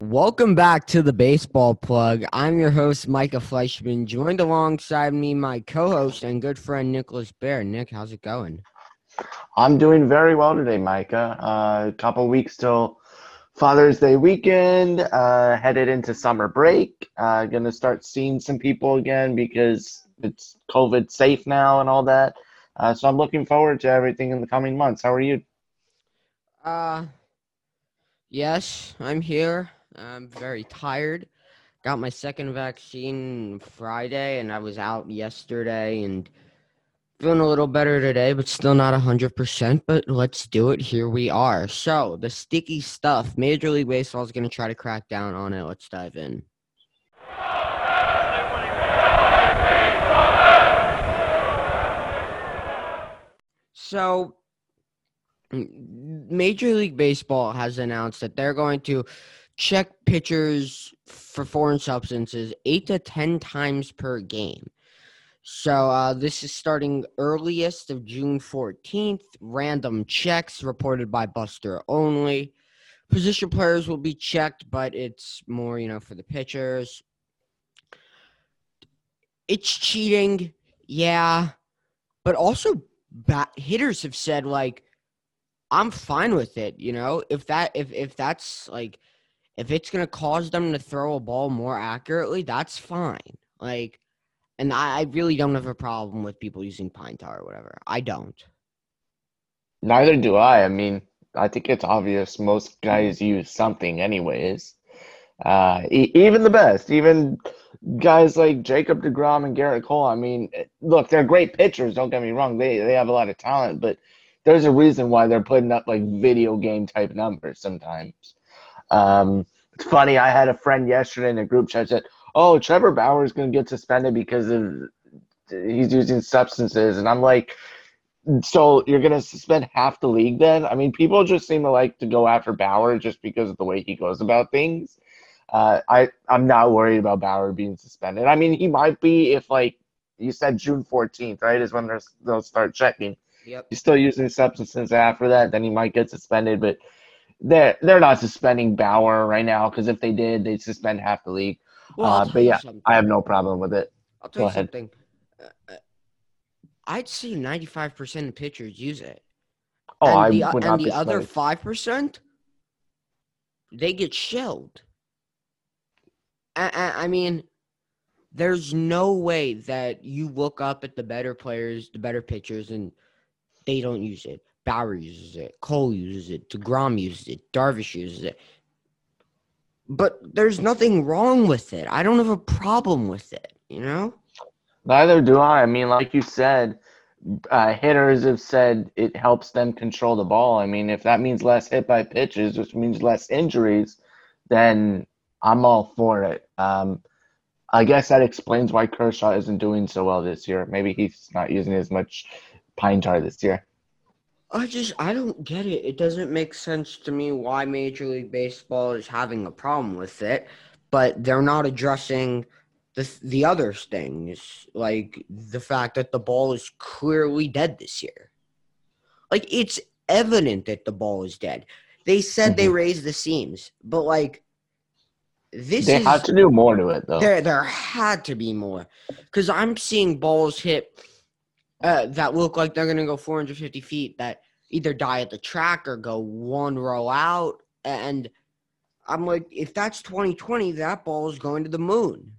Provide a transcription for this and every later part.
Welcome back to the Baseball Plug. I'm your host, Micah Fleischman, joined alongside me my co-host and good friend Nicholas Bear. Nick, how's it going? I'm doing very well today, Micah. Uh, a couple weeks till Father's Day weekend. Uh, headed into summer break. Uh, gonna start seeing some people again because it's COVID safe now and all that. Uh, so I'm looking forward to everything in the coming months. How are you? Uh, yes, I'm here. I'm very tired. Got my second vaccine Friday, and I was out yesterday and feeling a little better today, but still not 100%. But let's do it. Here we are. So, the sticky stuff. Major League Baseball is going to try to crack down on it. Let's dive in. So, Major League Baseball has announced that they're going to check pitchers for foreign substances eight to ten times per game. So uh, this is starting earliest of June 14th. Random checks reported by Buster Olney. Position players will be checked, but it's more, you know, for the pitchers. It's cheating, yeah, but also bat- hitters have said like, I'm fine with it. You know, if that if if that's like if it's going to cause them to throw a ball more accurately, that's fine. Like, and I, I really don't have a problem with people using pine tar or whatever. I don't. Neither do I. I mean, I think it's obvious most guys use something, anyways. Uh, e- even the best, even guys like Jacob DeGrom and Gerrit Cole. I mean, look, they're great pitchers. Don't get me wrong; they they have a lot of talent, but there's a reason why they're putting up like video game type numbers sometimes. Um, it's funny. I had a friend yesterday in a group chat said, "Oh, Trevor Bauer is going to get suspended because of he's using substances," and I'm like, "So you're going to suspend half the league then?" I mean, people just seem to like to go after Bauer just because of the way he goes about things. Uh, I I'm not worried about Bauer being suspended. I mean, he might be if like you said June 14th, right, is when they'll start checking. Yep. He's still using substances after that, then he might get suspended, but they're they're not suspending Bauer right now because if they did, they'd suspend half the league. Well, uh, but yeah, I have no problem with it. I'll tell Go you ahead. something. Uh, I'd see 95% of pitchers use it. Oh, and I the, would and not the be other 5%, they get shelled. I, I, I mean, there's no way that you look up at the better players, the better pitchers, and they don't use it. Bauer uses it. Cole uses it. DeGrom uses it. Darvish uses it. But there's nothing wrong with it. I don't have a problem with it, you know? Neither do I. I mean, like you said, uh, hitters have said it helps them control the ball. I mean, if that means less hit by pitches, which means less injuries, then I'm all for it. Um, I guess that explains why Kershaw isn't doing so well this year. Maybe he's not using as much pine tar this year. I just I don't get it. It doesn't make sense to me why Major League Baseball is having a problem with it, but they're not addressing the the other things, like the fact that the ball is clearly dead this year. Like it's evident that the ball is dead. They said they Mhm. raised the seams, but like this They is have to do more to it, though. there there had to be more because i'm seeing balls hit uh, that look like they're going to go 450 feet that either die at the track or go one row out and i'm like if that's 2020 that ball is going to the moon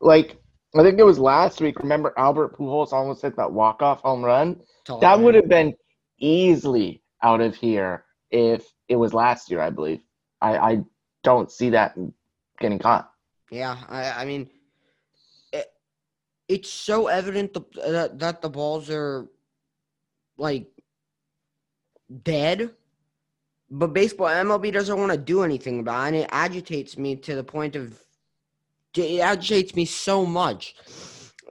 Like, I think it was last week. Remember, Albert Pujols almost hit that walk-off home run. That would have been easily out of here if it was last year, I believe. I, I don't see that getting caught. yeah i, I mean it's so evident the, that, that the balls are like dead but baseball MLB doesn't want to do anything about it. And it agitates me to the point of it agitates me so much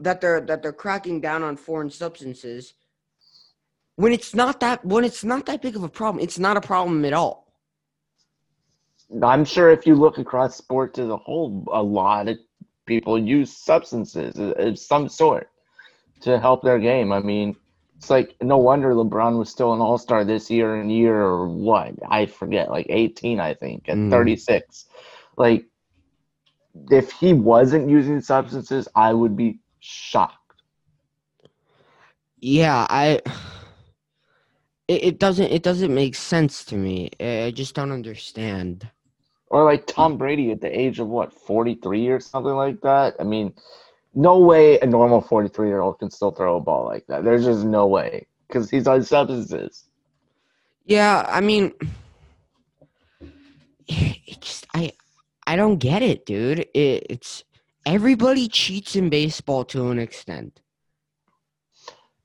that they're that they're cracking down on foreign substances when it's not that when it's not that big of a problem. It's not a problem at all. I'm sure if you look across sports as a whole, a lot of people use substances of- some sort to help their game. I mean, it's like no wonder LeBron was still an All Star this year in year or what I forget, like 18, I think, at Mm. 36. Like, if he wasn't using substances, I would be shocked. Yeah, I. It, it doesn't. It doesn't make sense to me. I just don't understand. Or like Tom Brady at the age of what, 43 or something like that? I mean, no way a normal 43 year old can still throw a ball like that. There's just no way because he's on substances. Yeah, I mean, it just I I don't get it, dude. It, it's everybody cheats in baseball to an extent.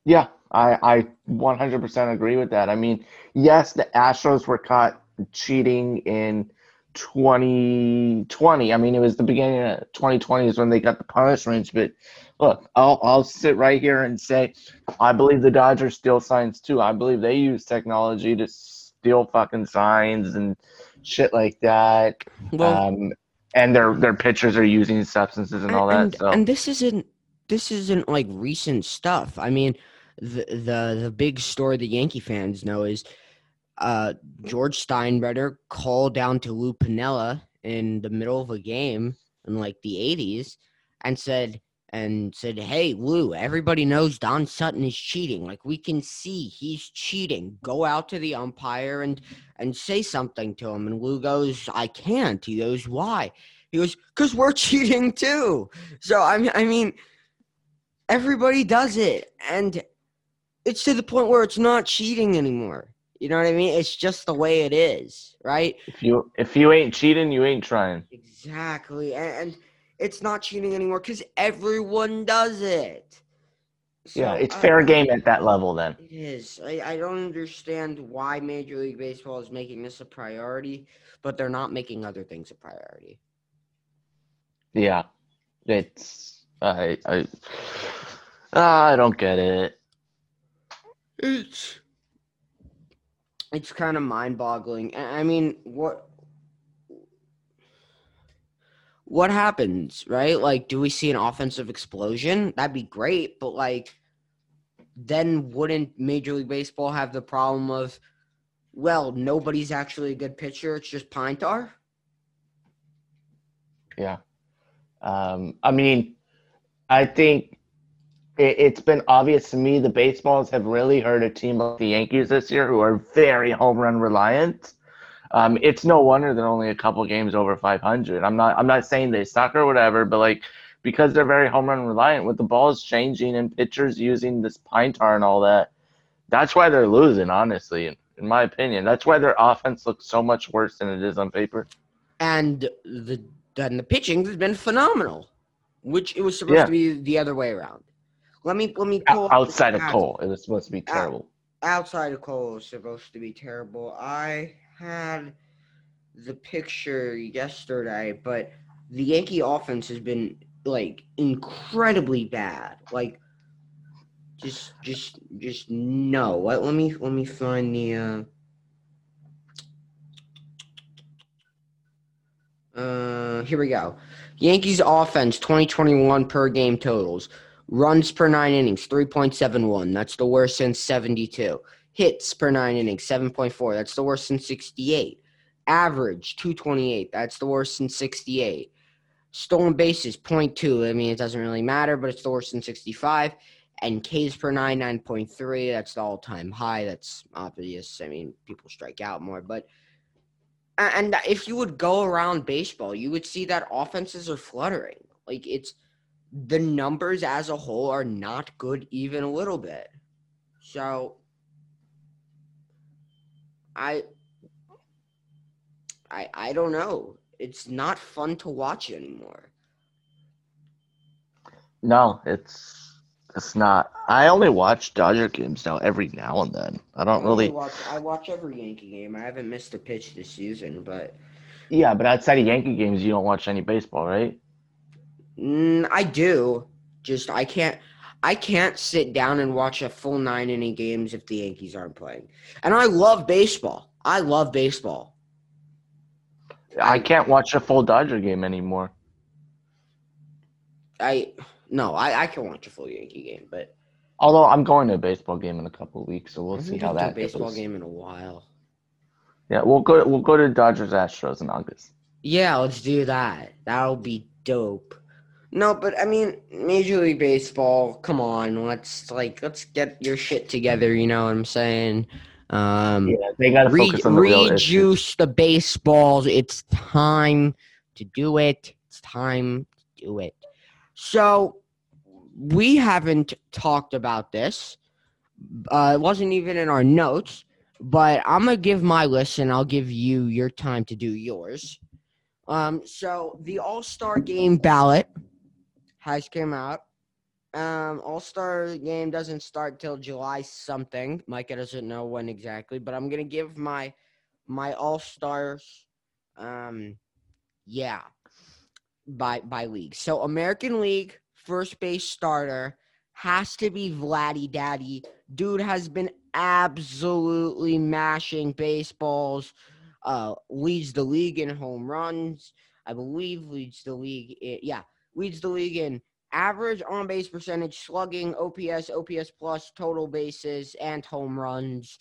Yeah, I, I 100% agree with that. I mean, yes, the Astros were caught cheating in 2020. I mean, it was the beginning of 2020 is when they got the punishments. But look, I'll, I'll sit right here and say, I believe the Dodgers steal signs too. I believe they use technology to steal fucking signs and shit like that. Well, um, and their their pitchers are using substances and all that. and, so and this isn't this isn't like recent stuff. I mean, the the the big story the Yankee fans know is uh George Steinbrenner called down to Lou Piniella in the middle of a game in like the 80s and said and said, "Hey Lou, everybody knows Don Sutton is cheating. Like we can see he's cheating. Go out to the umpire and and say something to him." And Lou goes, "I can't." He goes, "Why?" He goes, "Cause we're cheating too." So I mean, I mean, everybody does it, and it's to the point where it's not cheating anymore. You know what I mean? It's just the way it is, right? if you if you ain't cheating, you ain't trying. Exactly, and, and it's not cheating anymore because everyone does it. yeah, it's fair game at that level then. It is. I, I don't understand why Major League Baseball is making this a priority, but they're not making other things a priority. Yeah, it's I I ah, I don't get it. It's it's kind of mind-boggling. I mean, what what happens, right? Like, do we see an offensive explosion? That'd be great, but like, then wouldn't Major League Baseball have the problem of, well, nobody's actually a good pitcher; it's just pine tar. Yeah, um, I mean, I think it, it's been obvious to me the baseballs have really hurt a team like the Yankees this year, who are very home run reliant. Um, it's no wonder they're only a couple games over 500. I'm not I'm not saying they suck or whatever, but like because they're very home run reliant with the balls changing and pitchers using this pine tar and all that, that's why they're losing. Honestly, in, my opinion, that's why their offense looks so much worse than it is on paper. and the then the pitching has been phenomenal, which it was supposed Yeah. to be the other way around. Let me let me pull Outside of. Cole, it was supposed to be terrible. Outside of Cole was supposed to be terrible. I had the picture yesterday, but the Yankee offense has been like incredibly bad. Like just just just no. Let, let me let me find the uh Uh, here we go. Yankees offense 2021 per game totals. Runs per nine innings 3.71. That's the worst since 72. Hits per nine innings 7.4. That's the worst since 68. Average 228. That's the worst since 68. Stolen bases 0.2. I mean, it doesn't really matter, but it's the worst since 65. And Ks per nine 9.3. That's the all time high. That's obvious. I mean, people strike out more, but and if you would go around baseball, you would see that offenses are fluttering. Like it's the numbers as a whole are not good even a little bit. So I I I don't know. It's not fun to watch anymore. No, it's it's not. I only watch Dodger games now every now and then. I don't I really. watch I watch every Yankee game. I haven't missed a pitch this season, but Yeah, but outside of Yankee games, you don't watch any baseball, right? Mm, I do. Just I can't. I can't sit down and watch a full nine inning games if the Yankees aren't playing. And I love baseball. I love baseball. I can't watch a full Dodger game anymore. I no. I I can watch a full Yankee game, but Although I'm going to a baseball game in a couple of weeks, so we'll see how that baseball goes. game in a while. Yeah, we'll go. We'll go to Dodgers Astros in August. Yeah, let's do that. That'll be dope. No, but I mean, Major League Baseball. Come on, let's like let's get your shit together. You know what I'm saying? Um, Yeah, they gotta re- focus on the rejuice the baseballs. It's time to do it. It's time to do it. So we haven't talked about this. Uh, it wasn't even in our notes, but I'm gonna give my list and I'll give you your time to do yours. Um, so the All Star Game ballot has came out. Um, All Star Game doesn't start till July something. Micah doesn't know when exactly, but I'm gonna give my my All Stars. Um, yeah, by by league. So American League first base starter has to be Vladdy Daddy. Dude has been absolutely mashing baseballs. Uh, leads the league in home runs. I believe leads the league. In, yeah, leads the league in average on base percentage, slugging, OPS, OPS plus, total bases, and home runs.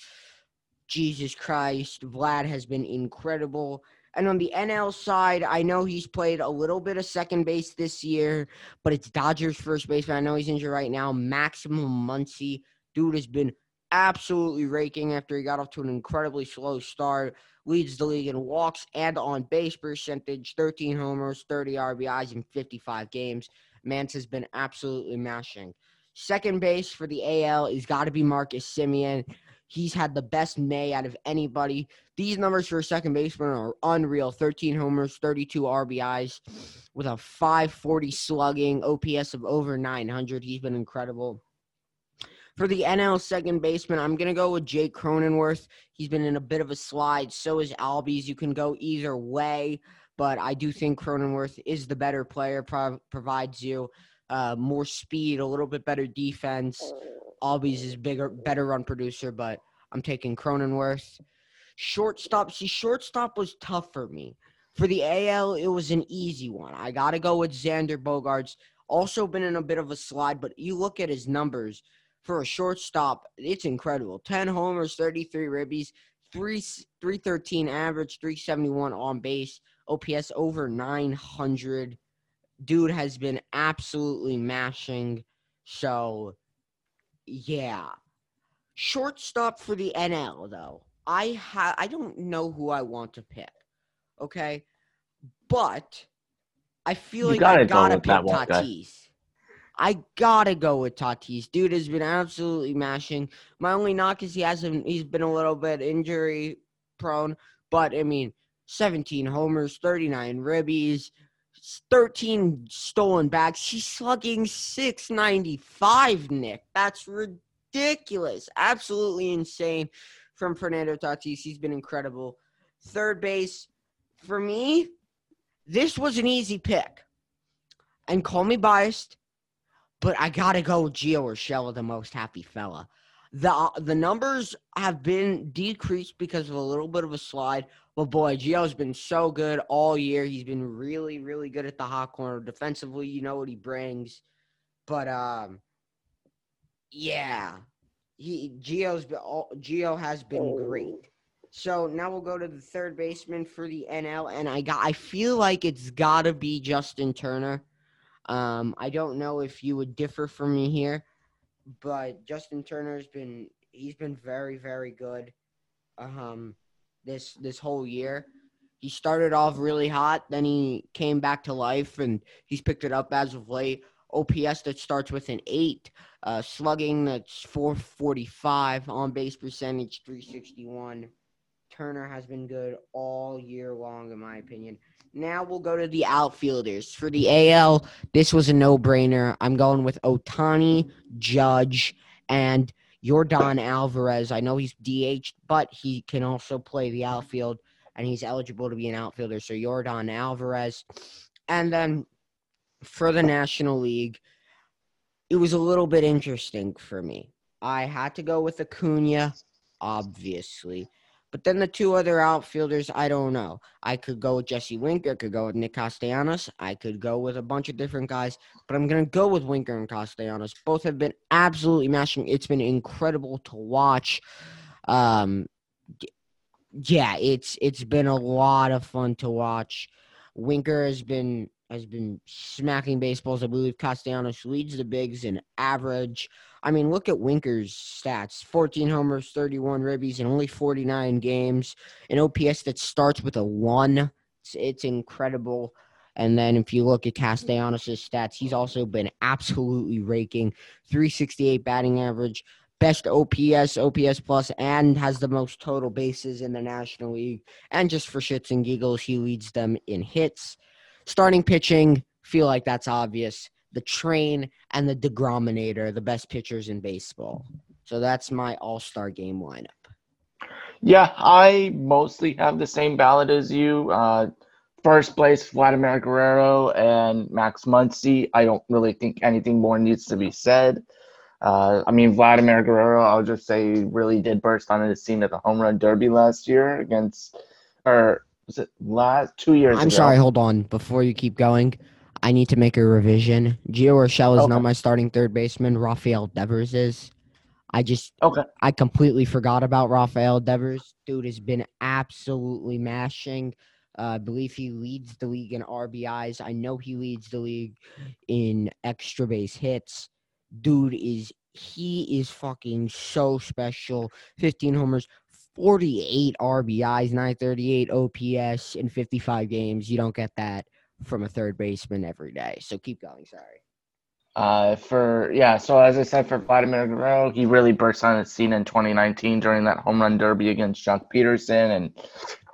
Jesus Christ, Vlad has been incredible. And on the NL side, I know he's played a little bit of second base this year, but it's Dodgers first baseman. I know he's injured right now. Maximum Muncy. Dude has been absolutely raking after he got off to an incredibly slow start. Leads the league in walks and on base percentage, 13 homers, 30 RBIs in 55 games. Mance has been absolutely mashing. Second base for the AL is got to be Marcus Semien. He's had the best May out of anybody. These numbers for a second baseman are unreal 13 homers, 32 RBIs, with a 540 slugging, OPS of over 900. He's been incredible. For the NL second baseman, I'm going to go with Jake Cronenworth. He's been in a bit of a slide. So is Albies. You can go either way, but I do think Cronenworth is the better player, prov- provides you uh, more speed, a little bit better defense. Albies is bigger, better run producer, but I'm taking Cronenworth. Shortstop, see, shortstop was tough for me. For the AL, it was an easy one. I got to go with Xander Bogaerts. Also been in a bit of a slide, but you look at his numbers for a shortstop, it's incredible. 10 homers, 33 ribbies, 3 313 average, 371 on base, OPS over 900. Dude has been absolutely mashing. So, yeah. Shortstop for the NL though. I ha- I don't know who I want to pick. Okay? But I feel You like gotta I gotta pick that one guy. Tatis. I gotta go with Tatis. Dude has been absolutely mashing. My only knock is he hasn't. He's been a little bit injury prone, but I mean, 17 homers, 39 ribbies, 13 stolen bags. He's slugging 695. Nick, that's ridiculous. Absolutely insane from Fernando Tatis. He's been incredible. Third base for me. This was an easy pick, and call me biased but I gotta go with Gio Urshela, the most happy fella. The the numbers have been decreased because of a little bit of a slide, but boy, Gio's been so good all year. He's been really, really good at the hot corner defensively. You know what he brings, but um, yeah, he Gio's been all, Gio has been great. So now we'll go to the third baseman for the NL, and I got I feel like it's gotta be Justin Turner. Um, I don't know if you would differ from me here, but Justin Turner's been he's been very very good. Um, this this whole year, he started off really hot, then he came back to life, and he's picked it up as of late. OPS that starts with an eight, uh, slugging that's 445, on base percentage 361. Turner has been good all year long, in my opinion. Now we'll go to the outfielders. For the AL, this was a no brainer. I'm going with Ohtani, Judge, and Jordan Alvarez. I know he's DH, but he can also play the outfield, and he's eligible to be an outfielder. So Jordan Alvarez. And then for the National League, it was a little bit interesting for me. I had to go with Acuna, obviously. But then the two other outfielders, I don't know. I could go with Jesse Winker, I could go with Nick Castellanos, I could go with a bunch of different guys, but I'm gonna go with Winker and Castellanos. Both have been absolutely mashing. It's been incredible to watch. Um, yeah, it's it's been a lot of fun to watch. Winker has been has been smacking baseballs. I believe Castellanos leads the bigs in average. I mean, look at Winker's stats 14 homers, 31 ribbies, and only 49 games. An OPS that starts with a one. It's, it's incredible. And then if you look at Castellanos' stats, he's also been absolutely raking 368 batting average, best OPS, OPS plus, and has the most total bases in the National League. And just for shits and giggles, he leads them in hits. Starting pitching, feel like that's obvious. The train and the degrominator, the best pitchers in baseball. So that's my all star game lineup. Yeah, I mostly have the same ballot as you. Uh, first place, Vladimir Guerrero and Max Muncy. I don't really think anything more needs to be said. Uh, I mean, Vladimir Guerrero, I'll just say, really did burst onto the scene at the home run derby last year against, or was it last two years? I'm ago. sorry, hold on. Before you keep going, I need to make a revision. Gio Urshela is Okay. not my starting third baseman. Rafael Devers is. I just Okay. I completely forgot about Rafael Devers. Dude has been absolutely mashing. Uh, I believe he leads the league in RBIs. I know he leads the league in extra base hits. Dude is he is fucking so special. 15 homers, 48 RBIs, 938 OPS in 55 games. You don't get that from a third baseman every day. So keep going. Sorry. Uh, for yeah, so as I said, for Vladimir Guerrero, he really burst on the scene in 2019 during that home run derby against Joc Pederson, and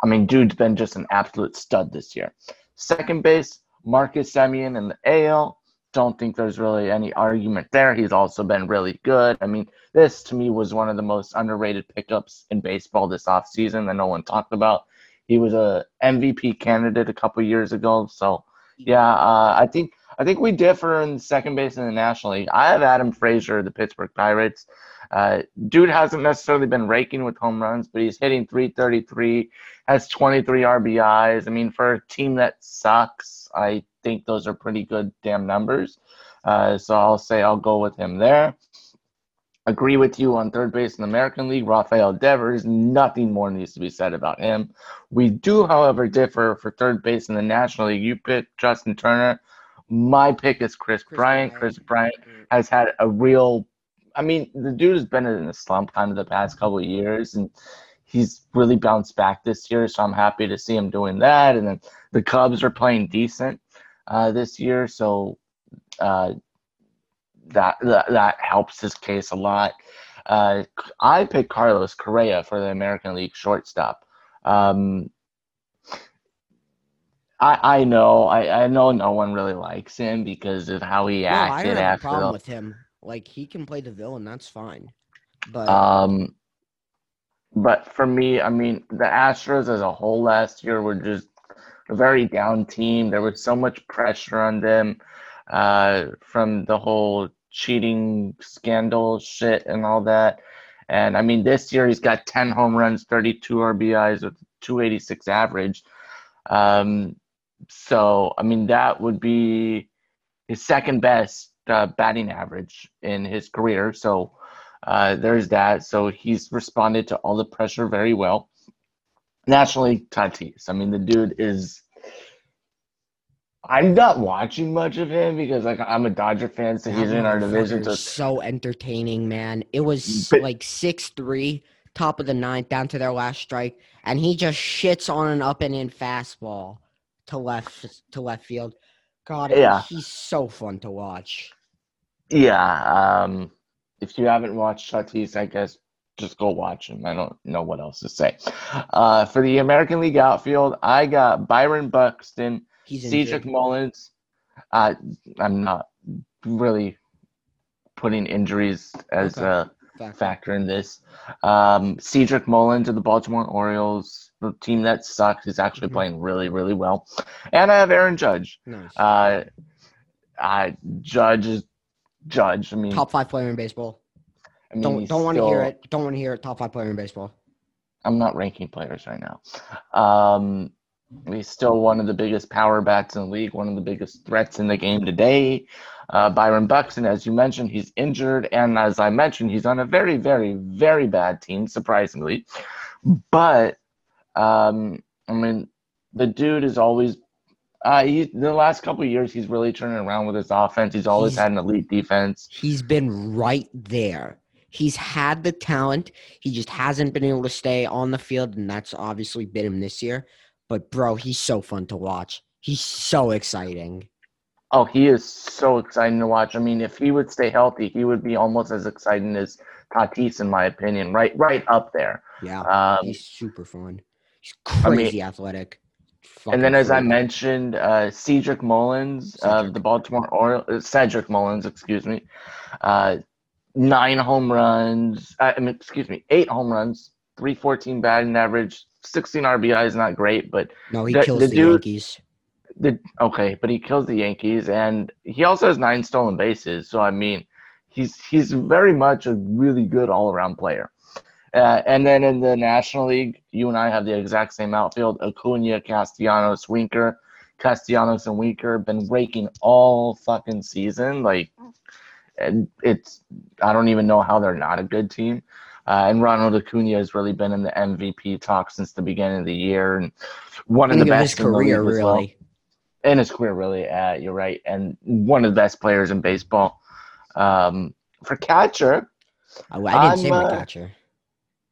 I mean, dude's been just an absolute stud this year. Second base, Marcus Semien in the AL. Don't think there's really any argument there. He's also been really good. I mean, this to me was one of the most underrated pickups in baseball this offseason that no one talked about. He was a MVP candidate a couple years ago, so yeah, uh, I think I think we differ in second base in the National League. I have Adam Frazier, the Pittsburgh Pirates. Uh, dude hasn't necessarily been raking with home runs, but he's hitting 333, has 23 RBIs. I mean, for a team that sucks, I think those are pretty good damn numbers. Uh, so I'll say I'll go with him there. Agree with you on third base in the American League, Rafael Devers. Nothing more needs to be said about him. We do, however, differ for third base in the National League. You pick Justin Turner. My pick is Kris, Kris Bryant. Bryant. Kris Bryant has had a real I mean, the dude has been in a slump kind of the past couple of years and he's really bounced back this year, so I'm happy to see him doing that. And then the Cubs are playing decent uh, this year, so uh, that, that that helps his case a lot. Uh, I picked Carlos Correa for the American League shortstop. Um, I I know I, I know no one really likes him because of how he No, I acted don't have a problem the with him. Like he can play the villain, that's fine. But Um, but for me, I mean, the Astros as a whole last year were just a very down team. There was so much pressure on them uh, from the whole cheating scandal shit and all that. And I mean, this year he's got 10 home runs, 32 RBIs with 286 average. Um, so, I mean, that would be his second best uh, batting average in his career. So, uh, there's that. So he's responded to all the pressure very well. Nationally, Tatis. I mean, the dude is. I'm not watching much of him because like I'm a Dodger fan, so he's in our division. So so entertaining, man. It was But- like six three, top of the ninth, down to their last strike, and he just shits on an up and in fastball to left to left field. God, Yeah. he's so fun to watch. Yeah, um, if you haven't watched Tatis, I guess just go watch him. I don't know what else to say. Uh, for the American League outfield, I got Byron Buxton, Cedric. Mullins. Uh, I'm not really putting injuries as Okay. a Fact. factor in this. Um, Cedric Mullins of the Baltimore Orioles, the team that sucks, is actually Mhm. playing really, really well. And I have Aaron Judge. Nice. Uh, uh, Judge is Judge. I mean, Top five player in baseball. I mean, Don't don't want to hear it. Don't want to hear it. Top five player in baseball. I'm not ranking players right now. Um, he's still one of the biggest power bats in the league, one of the biggest threats in the game today. Uh, Byron Buxton, as you mentioned, he's injured, and as I mentioned, he's on a very, very, very bad team, surprisingly. But um, I mean, the dude is always Uh, he the last couple of years he's really turning around with his offense. He's always He's- had an elite defense. He's been right there. He's had the talent. He just hasn't been able to stay on the field, and that's obviously been him this year. But bro, he's so fun to watch. He's so exciting. Oh, he is so exciting to watch. I mean, if he would stay healthy, he would be almost as exciting as Tatis, in my opinion. Right, right up there. Yeah, Um, he's super fun. He's I mean- crazy athletic. And then, as I mentioned, uh, Cedric Mullins of the Baltimore Orioles, Cedric Mullins, excuse me, uh, nine home runs. Uh, I mean, excuse me, eight home runs, three fourteen batting average, sixteen RBI is Not great, but no, he the- kills the the, dude- Yankees. the okay, but he kills the Yankees, and he also has nine stolen bases. So I mean, he's he's very much a really good all around player. Uh, and then in the National League, you and I have the exact same outfield: Acuna, Castellanos, Winker. Castellanos and Winker been raking all fucking season. Like, and it's I don't even know how they're not a good team. Uh, and Ronald Acuna has really been in the MVP talk since the beginning of the year, and one of the his best in the career, league as well really. in his career, really. Uh, you're right, and one of the best players in baseball. Um, for catcher, I, I didn't say I'm, my uh, catcher.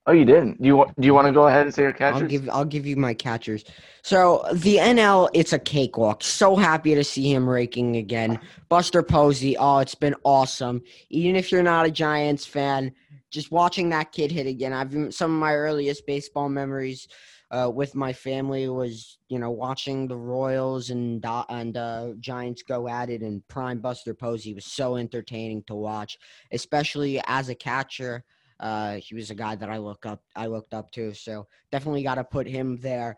Oh, you didn't. Do you want? Do you want to go ahead and say your catchers? I'll give I'll give you my catchers. So the NL, it's a cakewalk. So happy to see him raking again. Buster Posey, oh, it's been awesome. Even if you're not a Giants fan, just watching that kid hit again. I've some of my earliest baseball memories uh, with my family was you know watching the Royals and and uh, Giants go at it, and prime Buster Posey was so entertaining to watch, especially as a catcher. Uh, he was a guy that I look up I looked up to, so definitely got to put him there.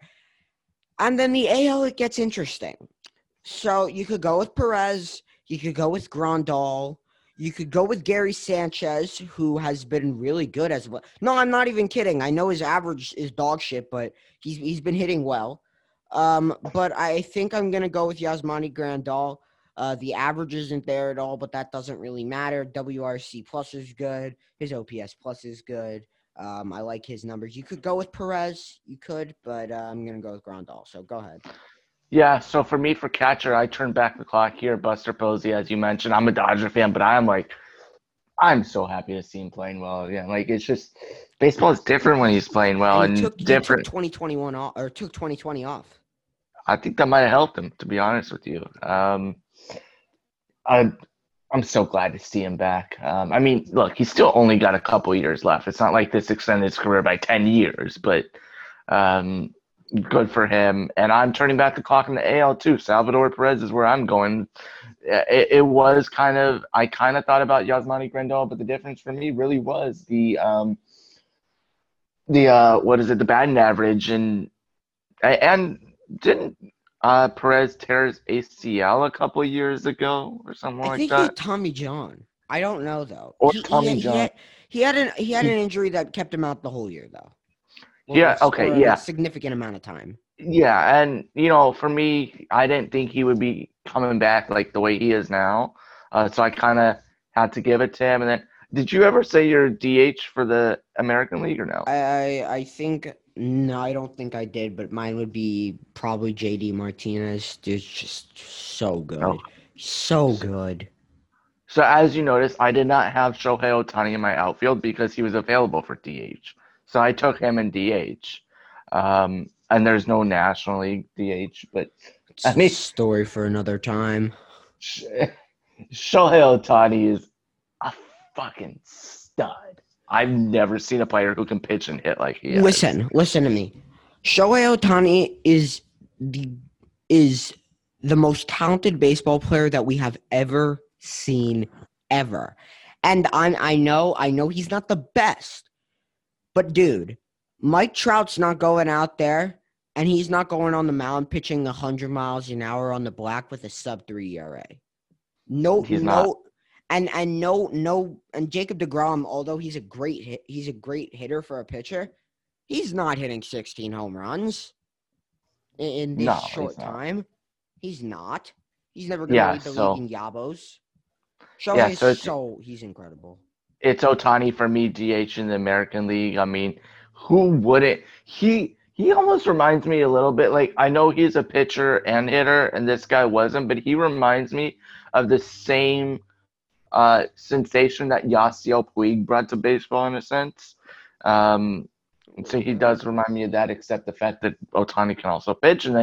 And then the AL it gets interesting. So you could go with Perez, you could go with Grandal, you could go with Gary Sanchez, who has been really good as well. No, I'm not even kidding. I know his average is dog shit, but he's he's been hitting well. Um, but I think I'm gonna go with Yasmani Grandal. Uh, the average isn't there at all, but that doesn't really matter. WRC plus is good. His OPS plus is good. Um, I like his numbers. You could go with Perez, you could, but uh, I'm gonna go with Grandal. So go ahead. Yeah. So for me, for catcher, I turn back the clock here. Buster Posey, as you mentioned, I'm a Dodger fan, but I'm like, I'm so happy to see him playing well again. Like it's just baseball is different when he's playing well and took, different. took 2021 off, or took 2020 off. I think that might have helped him, to be honest with you. Um, I, I'm so glad to see him back. Um, I mean, look, he's still only got a couple years left. It's not like this extended his career by 10 years, but um, good for him. And I'm turning back the clock in the AL too. Salvador Perez is where I'm going. It, it was kind of, I kind of thought about Yasmani Grandal, but the difference for me really was the, um, the uh, what is it, the batting average, and and didn't uh, Perez tears ACL a couple years ago or something like that. I like think that? Tommy John. I don't know though. Or he, Tommy he, John. He had, he had an he had an injury that kept him out the whole year though. Or Yeah, a- okay, or a yeah. significant amount of time. Yeah, and you know, for me, I didn't think he would be coming back like the way he is now. Uh, so I kind of had to give it to him. And then, did you ever say you're DH for the American League or no? I, I I think no, I don't think I did, but mine would be probably JD Martinez. Dude's just so good, Oh. so good. So as you notice, I did not have Shohei Ohtani in my outfield because he was available for DH. So I took him in DH. Um, and there's no National League DH, but It's I a mean- story for another time. Sh- Shohei Ohtani is a fucking stud. I've never seen a player who can pitch and hit like he is. Listen, listen to me. Shohei Ohtani is the is the most talented baseball player that we have ever seen ever. And I I know I know he's not the best. But dude, Mike Trout's not going out there and he's not going on the mound pitching 100 miles an hour on the black with a sub 3 ERA. No He's no not. And and no no and Jacob DeGrom although he's a great hit, he's a great hitter for a pitcher. He's not hitting 16 home runs in, in this No, short not. time. He's not. He's never going to Yeah, lead the so- league in Yabos. Shohei Yeah, so so, he's incredible. It's Ohtani for me, DH in the American League. I mean, who wouldn't? He he almost reminds me a little bit like I know he's a pitcher and hitter, and this guy wasn't, but he reminds me of the same uh, sensation that Yasiel Puig brought to baseball in a sense. Um, so he does remind me of that, except the fact that Ohtani can also pitch. And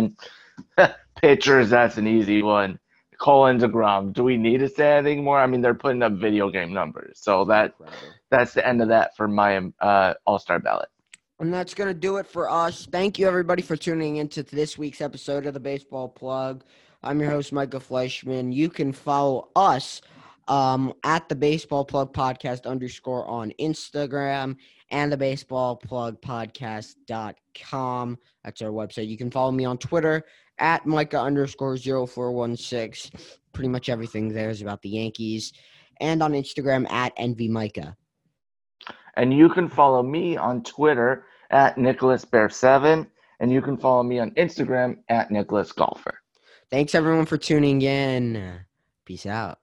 then pitchers, that's an easy one. Cole and DeGrom. Do we need to say anything more? I mean, they're putting up video game numbers, so that that's the end of that for my uh, All Star ballot. And that's going to do it for us. Thank you, everybody, for tuning into this week's episode of the Baseball Plug. I'm your host, Micah Fleischman. You can follow us um, at the Baseball Plug Podcast underscore on Instagram and the Baseball Plug Podcast.com. That's our website. You can follow me on Twitter at Micah underscore 0416. Pretty much everything there is about the Yankees. And on Instagram at Envy Micah. And you can follow me on Twitter at Nicholas Bear 7 and you can follow me on Instagram at Nicholas Golfer. Thanks everyone for tuning in. Peace out.